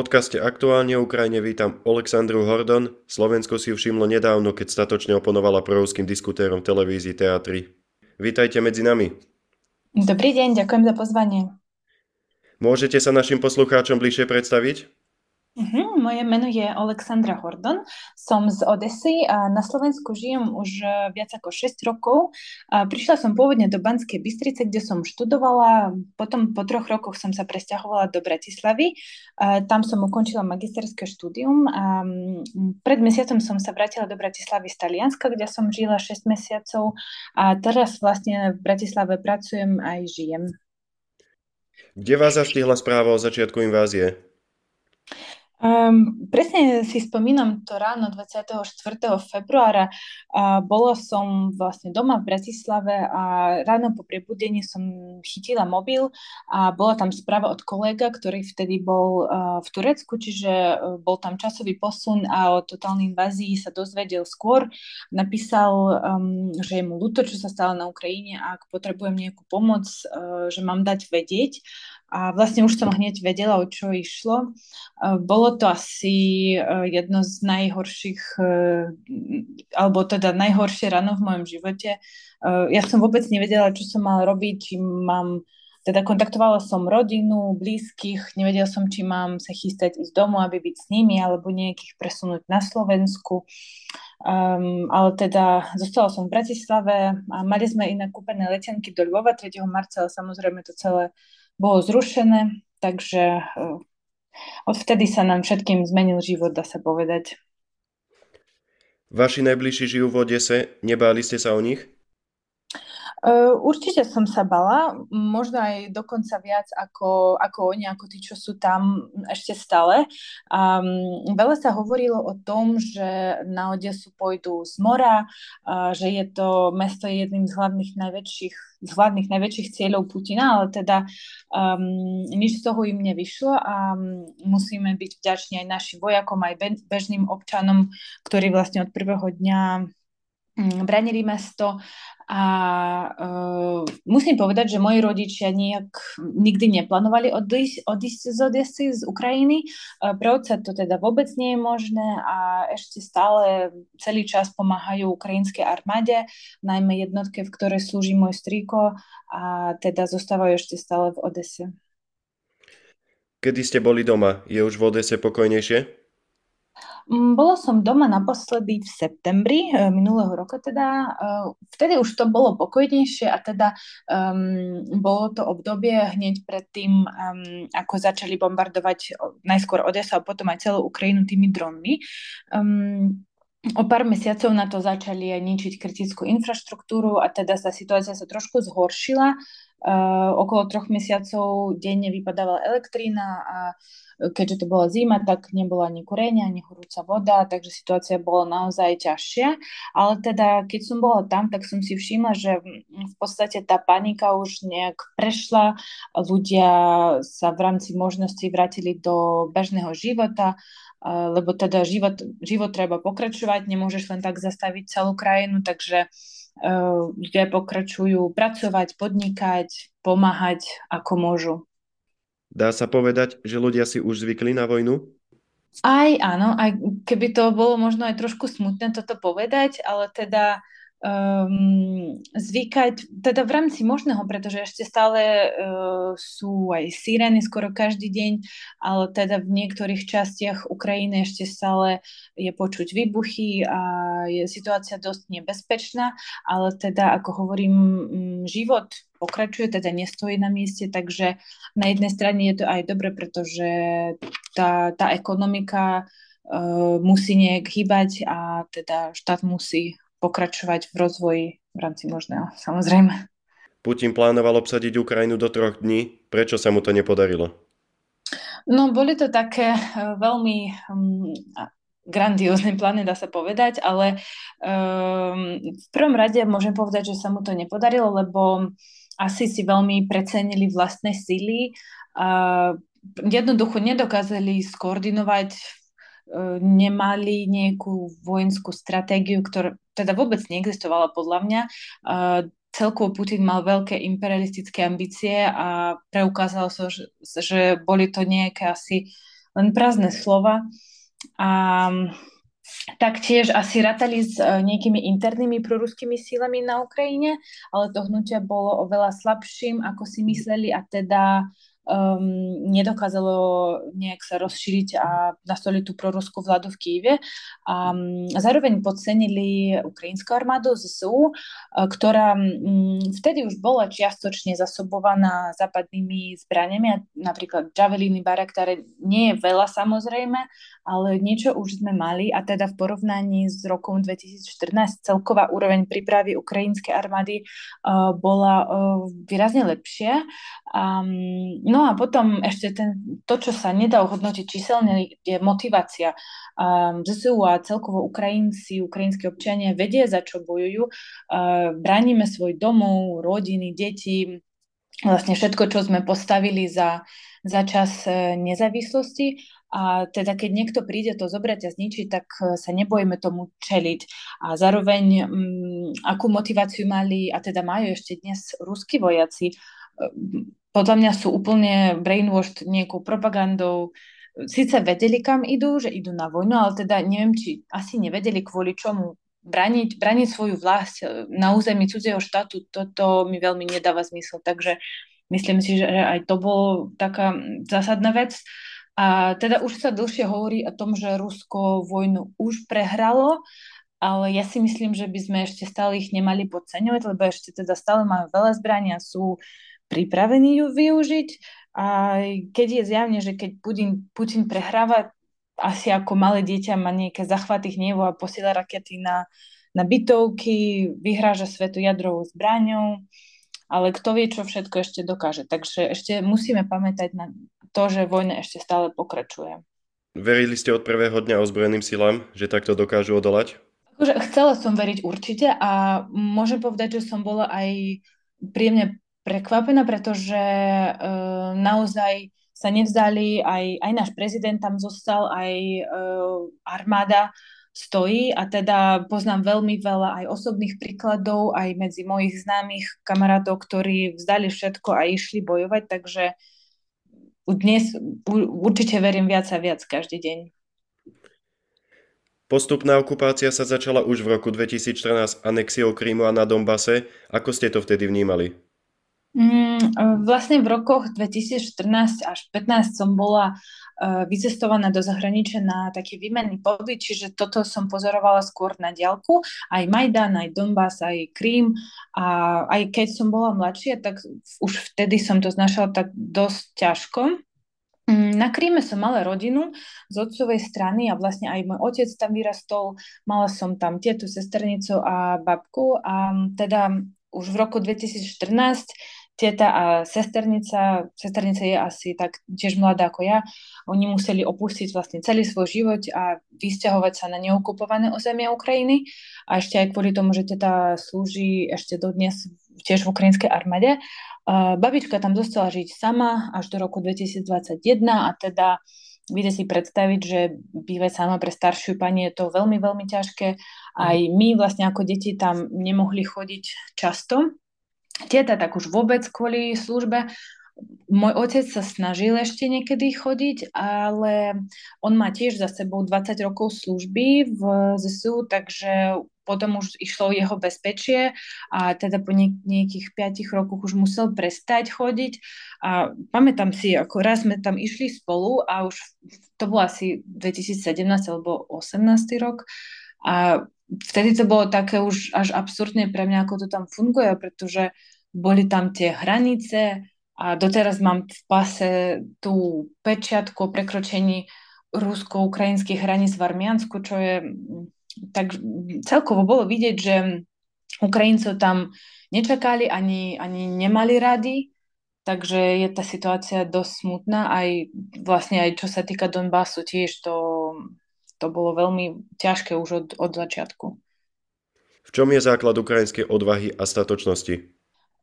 podcaste Aktuálne o Ukrajine vítam Alexandru Hordon. Slovensko si ju všimlo nedávno, keď statočne oponovala proruským diskutérom televízii Teatry. Vítajte medzi nami. Dobrý deň, ďakujem za pozvanie. Môžete sa našim poslucháčom bližšie predstaviť? Uh-huh, moje meno je Alexandra Hordon, som z Odesy a na Slovensku žijem už e, viac ako 6 rokov. A prišla som pôvodne do Banskej Bystrice, kde som študovala, potom po troch rokoch som sa presťahovala do Bratislavy. A tam som ukončila magisterské štúdium a pred mesiacom som sa vrátila do Bratislavy z Talianska, kde som žila 6 mesiacov a teraz vlastne v Bratislave pracujem aj žijem. Kde vás zastihla správa o začiatku invázie? Um, presne si spomínam to ráno 24. februára. A bola som vlastne doma v Bratislave a ráno po prebudení som chytila mobil a bola tam správa od kolega, ktorý vtedy bol uh, v Turecku, čiže uh, bol tam časový posun a o totálnej invázii sa dozvedel skôr. Napísal, um, že je mu ľúto, čo sa stalo na Ukrajine a ak potrebujem nejakú pomoc, uh, že mám dať vedieť a vlastne už som hneď vedela, o čo išlo. Bolo to asi e, jedno z najhorších, e, alebo teda najhoršie ráno v mojom živote. E, ja som vôbec nevedela, čo som mala robiť, či mám teda kontaktovala som rodinu, blízkych, nevedela som, či mám sa chystať ísť domov, aby byť s nimi, alebo nejakých presunúť na Slovensku. Um, ale teda zostala som v Bratislave a mali sme inak kúpené letenky do Lvova 3. marca, ale samozrejme to celé bolo zrušené, takže eh, odvtedy sa nám všetkým zmenil život, dá sa povedať. Vaši najbližší žijú v Odese, nebáli ste sa o nich? Určite som sa bala, možno aj dokonca viac ako, ako oni, ako tí, čo sú tam ešte stále. Um, veľa sa hovorilo o tom, že na Odesu pôjdu z mora, uh, že je to mesto jedným z hlavných najväčších, z hlavných najväčších cieľov Putina, ale teda um, nič z toho im nevyšlo a musíme byť vďační aj našim vojakom, aj bežným občanom, ktorí vlastne od prvého dňa Mm, branili mesto a uh, musím povedať, že moji rodičia nejak nikdy neplánovali odísť, odísť z Odesy, z Ukrajiny. Uh, pre otca to teda vôbec nie je možné a ešte stále celý čas pomáhajú ukrajinskej armáde, najmä jednotke, v ktorej slúži môj strýko a teda zostávajú ešte stále v Odese. Kedy ste boli doma? Je už v Odese pokojnejšie? Mm, bola som doma naposledy v septembri e, minulého roka, teda e, vtedy už to bolo pokojnejšie a teda um, bolo to obdobie hneď predtým, um, ako začali bombardovať najskôr Odesa a potom aj celú Ukrajinu tými dronmi. Um, O pár mesiacov na to začali aj ničiť kritickú infraštruktúru a teda sa situácia sa trošku zhoršila. Uh, okolo troch mesiacov denne vypadávala elektrína a uh, keďže to bola zima, tak nebola ani kúrenia, ani horúca voda, takže situácia bola naozaj ťažšia. Ale teda, keď som bola tam, tak som si všimla, že v podstate tá panika už nejak prešla, ľudia sa v rámci možností vrátili do bežného života, lebo teda život, život treba pokračovať, nemôžeš len tak zastaviť celú krajinu, takže ľudia pokračujú pracovať, podnikať, pomáhať ako môžu. Dá sa povedať, že ľudia si už zvykli na vojnu? Aj áno, aj keby to bolo možno aj trošku smutné toto povedať, ale teda um, zvykať, teda v rámci možného, pretože ešte stále uh, sú aj sirény skoro každý deň, ale teda v niektorých častiach Ukrajiny ešte stále je počuť výbuchy a je situácia dosť nebezpečná, ale teda, ako hovorím, život pokračuje, teda nestojí na mieste, takže na jednej strane je to aj dobre, pretože tá, tá ekonomika uh, musí nejak hýbať a teda štát musí pokračovať v rozvoji v rámci možného, samozrejme. Putin plánoval obsadiť Ukrajinu do troch dní. Prečo sa mu to nepodarilo? No, boli to také uh, veľmi um, grandiózne plány, dá sa povedať, ale um, v prvom rade môžem povedať, že sa mu to nepodarilo, lebo asi si veľmi precenili vlastné síly a jednoducho nedokázali skoordinovať, e, nemali nejakú vojenskú stratégiu, ktorá teda vôbec neexistovala podľa mňa. Celkovo Putin mal veľké imperialistické ambície a preukázalo sa, že, že boli to nejaké asi len prázdne slova. A taktiež asi ratali s nejakými internými proruskými sílami na Ukrajine, ale to hnutie bolo oveľa slabším, ako si mysleli a teda um, nedokázalo nejak sa rozšíriť a nastoliť tú proruskú vládu v Kýve. A um, zároveň podcenili ukrajinskú armádu ZSU, ktorá um, vtedy už bola čiastočne zasobovaná západnými zbraniami, napríklad Javeliny, Baraktáre, nie je veľa samozrejme, ale niečo už sme mali a teda v porovnaní s rokom 2014 celková úroveň prípravy ukrajinskej armády uh, bola uh, výrazne lepšia. Um, No a potom ešte ten, to, čo sa nedá ohodnotiť číselne, je motivácia. Um, ZSU a celkovo Ukrajinci, ukrajinskí občania vedia, za čo bojujú. Uh, bránime svoj domov, rodiny, deti, vlastne všetko, čo sme postavili za, za čas e, nezávislosti. A teda keď niekto príde to zobrať a zničiť, tak e, sa nebojíme tomu čeliť. A zároveň, um, akú motiváciu mali, a teda majú ešte dnes ruskí vojaci, podľa mňa sú úplne brainwashed nejakou propagandou. Sice vedeli, kam idú, že idú na vojnu, ale teda neviem, či asi nevedeli kvôli čomu braniť, braniť svoju vlast na území cudzieho štátu, toto mi veľmi nedáva zmysel. Takže myslím si, že aj to bolo taká zásadná vec. A teda už sa dlhšie hovorí o tom, že Rusko vojnu už prehralo, ale ja si myslím, že by sme ešte stále ich nemali podceňovať, lebo ešte teda stále majú veľa zbrania, sú pripravení ju využiť. A keď je zjavne, že keď Putin, Putin prehráva, asi ako malé dieťa má nejaké zachvaty hnevu a posiela rakety na, na bytovky, vyhráža svetu jadrovou zbraňou, ale kto vie, čo všetko ešte dokáže. Takže ešte musíme pamätať na to, že vojna ešte stále pokračuje. Verili ste od prvého dňa ozbrojeným silám, že takto dokážu odolať? Akože chcela som veriť určite a môžem povedať, že som bola aj príjemne prekvapená, pretože uh, naozaj sa nevzdali, aj, aj náš prezident tam zostal, aj uh, armáda stojí a teda poznám veľmi veľa aj osobných príkladov, aj medzi mojich známych kamarátov, ktorí vzdali všetko a išli bojovať, takže dnes určite verím viac a viac každý deň. Postupná okupácia sa začala už v roku 2014 anexiou Krímu a na Dombase. Ako ste to vtedy vnímali? Mm, vlastne v rokoch 2014 až 2015 som bola uh, vycestovaná do zahraničia na taký výmenný pobyt, čiže toto som pozorovala skôr na diálku, aj Majdan, aj Donbass, aj Krím. A aj keď som bola mladšia, tak už vtedy som to znašala tak dosť ťažko. Mm, na Kríme som mala rodinu z otcovej strany a vlastne aj môj otec tam vyrastol, mala som tam tietu, sesternicu a babku. A teda už v roku 2014 teta a sesternica, sesternica je asi tak tiež mladá ako ja, oni museli opustiť vlastne celý svoj život a vysťahovať sa na neokupované ozemie Ukrajiny a ešte aj kvôli tomu, že teta slúži ešte dodnes tiež v ukrajinskej armáde. Babička tam zostala žiť sama až do roku 2021 a teda viete si predstaviť, že bývať sama pre staršiu pani je to veľmi, veľmi ťažké. Aj my vlastne ako deti tam nemohli chodiť často, tieta tak už vôbec kvôli službe. Môj otec sa snažil ešte niekedy chodiť, ale on má tiež za sebou 20 rokov služby v ZSU, takže potom už išlo jeho bezpečie a teda po nejakých 5 rokoch už musel prestať chodiť a pamätám si, ako raz sme tam išli spolu a už to bolo asi 2017 alebo 18 rok a vtedy to bolo také už až absurdné pre mňa, ako to tam funguje, pretože boli tam tie hranice a doteraz mám v pase tú pečiatku o prekročení rusko-ukrajinských hraníc v Armiansku, čo je tak celkovo bolo vidieť, že Ukrajincov tam nečakali ani, ani nemali rady, takže je tá situácia dosť smutná, aj vlastne aj čo sa týka Donbasu tiež to to bolo veľmi ťažké už od, od začiatku. V čom je základ ukrajinskej odvahy a statočnosti?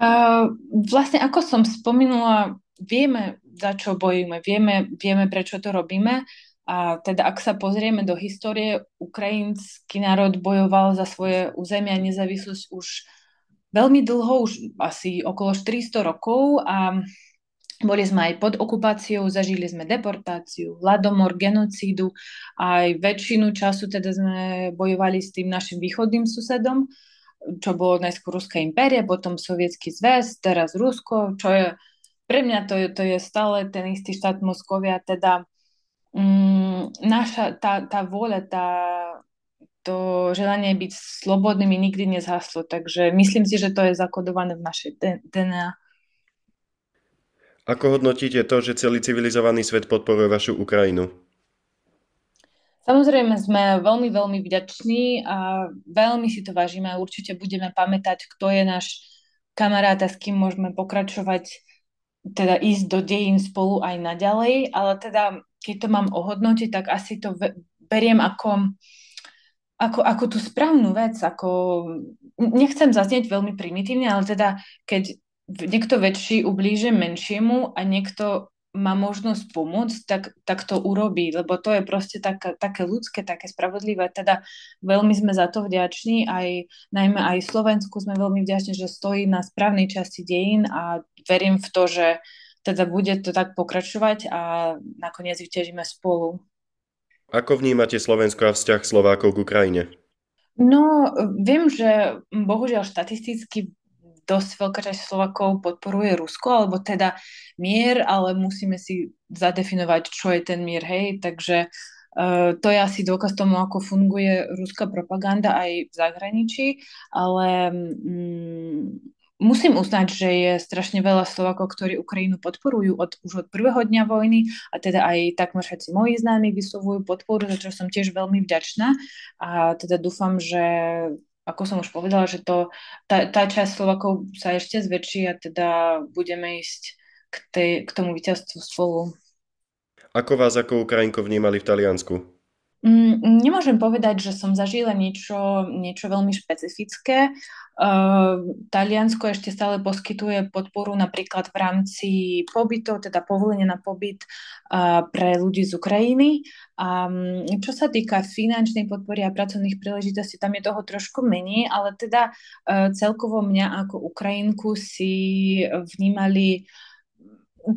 Uh, vlastne ako som spomínala, vieme, za čo bojíme, vieme, vieme, prečo to robíme. A teda ak sa pozrieme do histórie, ukrajinský národ bojoval za svoje územie a nezávislosť už veľmi dlho, už asi okolo 400 rokov a boli sme aj pod okupáciou, zažili sme deportáciu, hladomor, genocídu, aj väčšinu času teda sme bojovali s tým našim východným susedom, čo bolo najskôr Ruská impéria, potom Sovietský zväz, teraz Rusko, čo je pre mňa to je, to je stále ten istý štát Moskovia, teda mm, naša, tá, tá vôľa, tá, to želanie byť slobodnými nikdy nezhaslo, takže myslím si, že to je zakodované v našej DNA. Ako hodnotíte to, že celý civilizovaný svet podporuje vašu Ukrajinu? Samozrejme sme veľmi, veľmi vďační a veľmi si to vážime a určite budeme pamätať, kto je náš kamarát a s kým môžeme pokračovať, teda ísť do dejín spolu aj naďalej, ale teda keď to mám ohodnotiť, tak asi to beriem ako, ako, ako tú správnu vec, ako nechcem zaznieť veľmi primitívne, ale teda keď niekto väčší ublíže menšiemu a niekto má možnosť pomôcť, tak, tak to urobí, lebo to je proste tak, také ľudské, také spravodlivé. Teda veľmi sme za to vďační, aj, najmä aj Slovensku sme veľmi vďační, že stojí na správnej časti dejín a verím v to, že teda bude to tak pokračovať a nakoniec vyťažíme spolu. Ako vnímate Slovensko a vzťah Slovákov k Ukrajine? No, viem, že bohužiaľ štatisticky dosť veľká časť Slovakov podporuje Rusko, alebo teda mier, ale musíme si zadefinovať, čo je ten mier, hej, takže uh, to je asi dôkaz tomu, ako funguje ruská propaganda aj v zahraničí, ale um, musím uznať, že je strašne veľa Slovakov, ktorí Ukrajinu podporujú od, už od prvého dňa vojny a teda aj takmer všetci moji známi vyslovujú podporu, za čo som tiež veľmi vďačná. A teda dúfam, že ako som už povedala, že to, tá, tá časť Slovakov sa ešte zväčší a teda budeme ísť k, tej, k tomu víťazstvu spolu. Ako vás ako Ukrajinko vnímali v Taliansku? Mm, nemôžem povedať, že som zažila niečo, niečo veľmi špecifické. Uh, Taliansko ešte stále poskytuje podporu napríklad v rámci pobytov, teda povolenie na pobyt uh, pre ľudí z Ukrajiny. Um, čo sa týka finančnej podpory a pracovných príležitostí, tam je toho trošku menej, ale teda uh, celkovo mňa ako Ukrajinku si vnímali uh,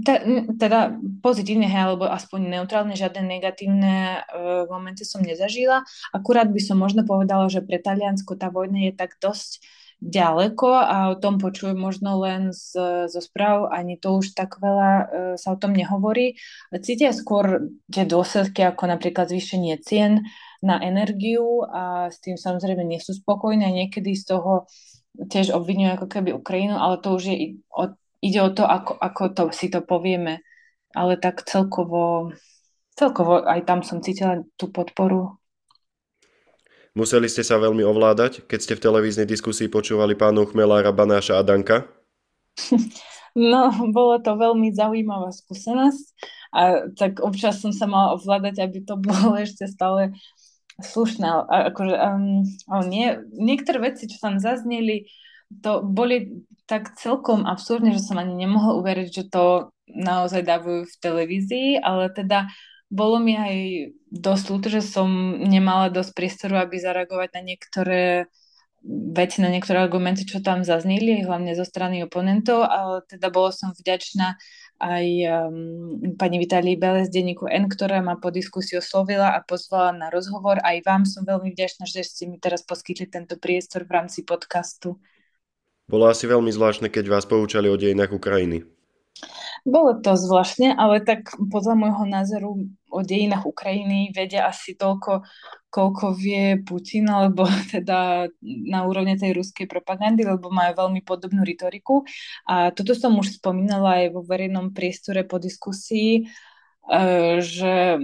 te, teda pozitívne, hej, alebo aspoň neutrálne, žiadne negatívne uh, momenty som nezažila. Akurát by som možno povedala, že pre Taliansko tá vojna je tak dosť ďaleko a o tom počujem možno len z, zo správ, ani to už tak veľa uh, sa o tom nehovorí. Cítia skôr tie dôsledky ako napríklad zvýšenie cien na energiu a s tým samozrejme nie sú spokojní a niekedy z toho tiež obvinujú ako keby Ukrajinu, ale to už je od ide o to, ako, ako to, si to povieme. Ale tak celkovo, celkovo aj tam som cítila tú podporu. Museli ste sa veľmi ovládať, keď ste v televíznej diskusii počúvali pánov Chmelára, Banáša a Danka? No, bolo to veľmi zaujímavá skúsenosť a tak občas som sa mala ovládať, aby to bolo ešte stále slušné. Akože, um, nie, niektoré veci, čo tam zazneli, to boli tak celkom absurdne, že som ani nemohla uveriť, že to naozaj dávajú v televízii, ale teda bolo mi aj dosť ľúto, že som nemala dosť priestoru, aby zareagovať na niektoré veci, na niektoré argumenty, čo tam zazneli, hlavne zo strany oponentov, ale teda bolo som vďačná aj um, pani Vitálii Bele z denníku N, ktorá ma po diskusii oslovila a pozvala na rozhovor. Aj vám som veľmi vďačná, že ste mi teraz poskytli tento priestor v rámci podcastu. Bolo asi veľmi zvláštne, keď vás poučali o dejinách Ukrajiny. Bolo to zvláštne, ale tak podľa môjho názoru o dejinách Ukrajiny vedia asi toľko, koľko vie Putin, alebo teda na úrovne tej ruskej propagandy, lebo majú veľmi podobnú retoriku. A toto som už spomínala aj vo verejnom priestore po diskusii, e, že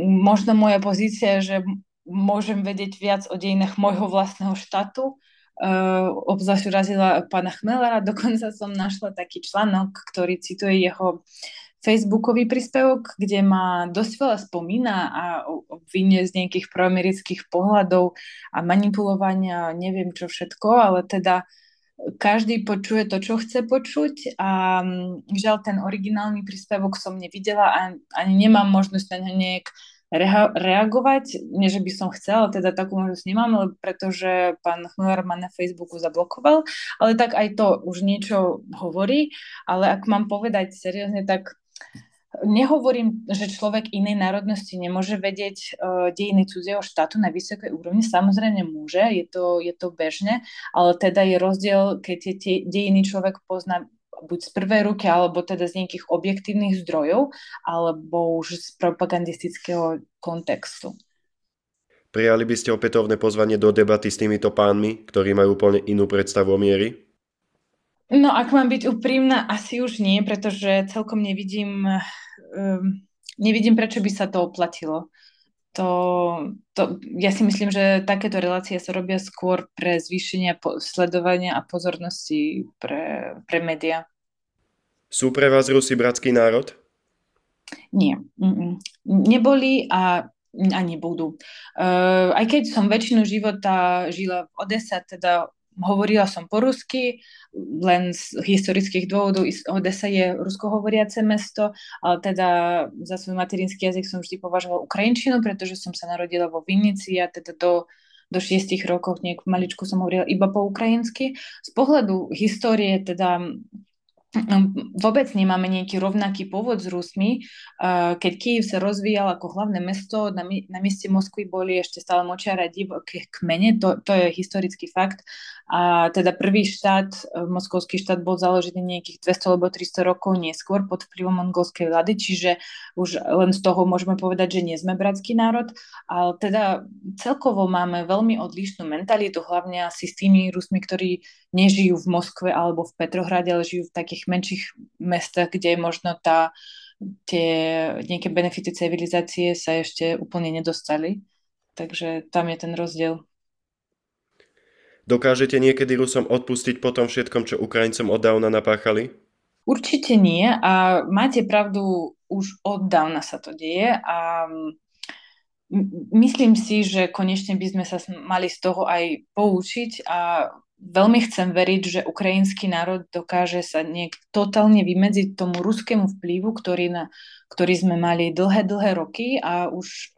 možno moja pozícia, že môžem vedieť viac o dejinách môjho vlastného štátu, obzvlášť urazila pána Chmelara, dokonca som našla taký článok, ktorý cituje jeho Facebookový príspevok, kde ma dosť veľa spomína a obvinie z nejakých proamerických pohľadov a manipulovania, neviem čo všetko, ale teda každý počuje to, čo chce počuť a mm, žiaľ ten originálny príspevok som nevidela a ani nemám možnosť na nejak reagovať. Nie, že by som chcela, teda takú možnosť nemám, pretože pán Chmielar ma na Facebooku zablokoval, ale tak aj to už niečo hovorí. Ale ak mám povedať seriózne, tak Nehovorím, že človek inej národnosti nemôže vedieť uh, dejiny cudzieho štátu na vysokej úrovni. Samozrejme môže, je to, je to bežne, ale teda je rozdiel, keď tie dejiny človek pozná buď z prvej ruky, alebo teda z nejakých objektívnych zdrojov, alebo už z propagandistického kontextu. Prijali by ste opätovné pozvanie do debaty s týmito pánmi, ktorí majú úplne inú predstavu o miery? No, ak mám byť úprimná, asi už nie, pretože celkom nevidím, um, nevidím, prečo by sa to oplatilo. To, to, ja si myslím, že takéto relácie sa robia skôr pre zvýšenie po, sledovania a pozornosti pre, pre médiá. Sú pre vás Rusi bratský národ? Nie. Mm-mm. Neboli a a nebudú. Uh, aj keď som väčšinu života žila v Odese, teda hovorila som po rusky, len z historických dôvodov. Odesa je ruskohovoriace mesto, ale teda za svoj materinský jazyk som vždy považovala ukrajinčinu, pretože som sa narodila vo Vinici a teda do, do šiestich rokov nejak maličku som hovorila iba po ukrajinsky. Z pohľadu histórie teda vôbec nemáme nejaký rovnaký pôvod s Rusmi. Keď Kiev sa rozvíjal ako hlavné mesto, na, mieste Moskvy boli ešte stále močiara divoké kmene, to, to je historický fakt. A teda prvý štát, e, moskovský štát bol založený nejakých 200 alebo 300 rokov neskôr pod vplyvom mongolskej vlády, čiže už len z toho môžeme povedať, že nie sme bratský národ, ale teda celkovo máme veľmi odlišnú mentalitu, hlavne asi s tými Rusmi, ktorí nežijú v Moskve alebo v Petrohrade, ale žijú v takých menších mestách, kde možno tá, tie nejaké benefity civilizácie sa ešte úplne nedostali. Takže tam je ten rozdiel. Dokážete niekedy Rusom odpustiť po tom všetkom, čo Ukrajincom oddávna napáchali? Určite nie a máte pravdu, už oddávna sa to deje a myslím si, že konečne by sme sa mali z toho aj poučiť a veľmi chcem veriť, že ukrajinský národ dokáže sa nejak totálne vymedziť tomu ruskému vplyvu, ktorý, na, ktorý sme mali dlhé, dlhé roky a už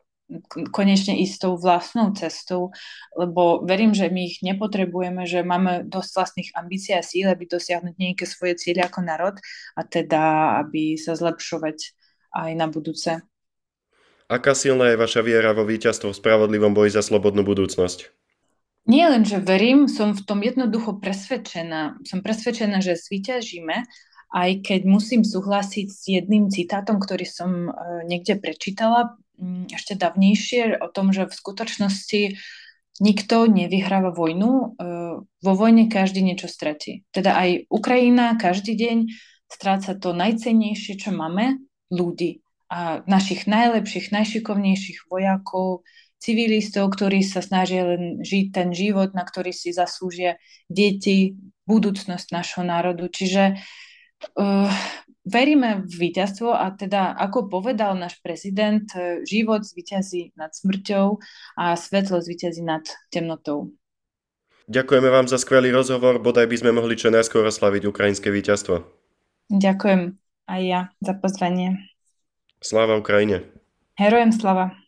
konečne ísť tou vlastnou cestou, lebo verím, že my ich nepotrebujeme, že máme dosť vlastných ambícií a síl, aby dosiahnuť nejaké svoje cieľe ako národ a teda, aby sa zlepšovať aj na budúce. Aká silná je vaša viera vo víťazstvo v spravodlivom boji za slobodnú budúcnosť? Nie len, že verím, som v tom jednoducho presvedčená. Som presvedčená, že svýťažíme, aj keď musím súhlasiť s jedným citátom, ktorý som uh, niekde prečítala Mm, ešte dávnejšie o tom, že v skutočnosti nikto nevyhráva vojnu. E, vo vojne každý niečo stratí. Teda aj Ukrajina každý deň stráca to najcennejšie, čo máme, ľudí. A našich najlepších, najšikovnejších vojakov, civilistov, ktorí sa snažia len žiť ten život, na ktorý si zaslúžia deti, budúcnosť našho národu. Čiže uh, veríme v víťazstvo a teda, ako povedal náš prezident, e, život zvíťazí nad smrťou a svetlo zvíťazí nad temnotou. Ďakujeme vám za skvelý rozhovor, bodaj by sme mohli čo najskôr oslaviť ukrajinské víťazstvo. Ďakujem aj ja za pozvanie. Sláva Ukrajine. Herojem slava.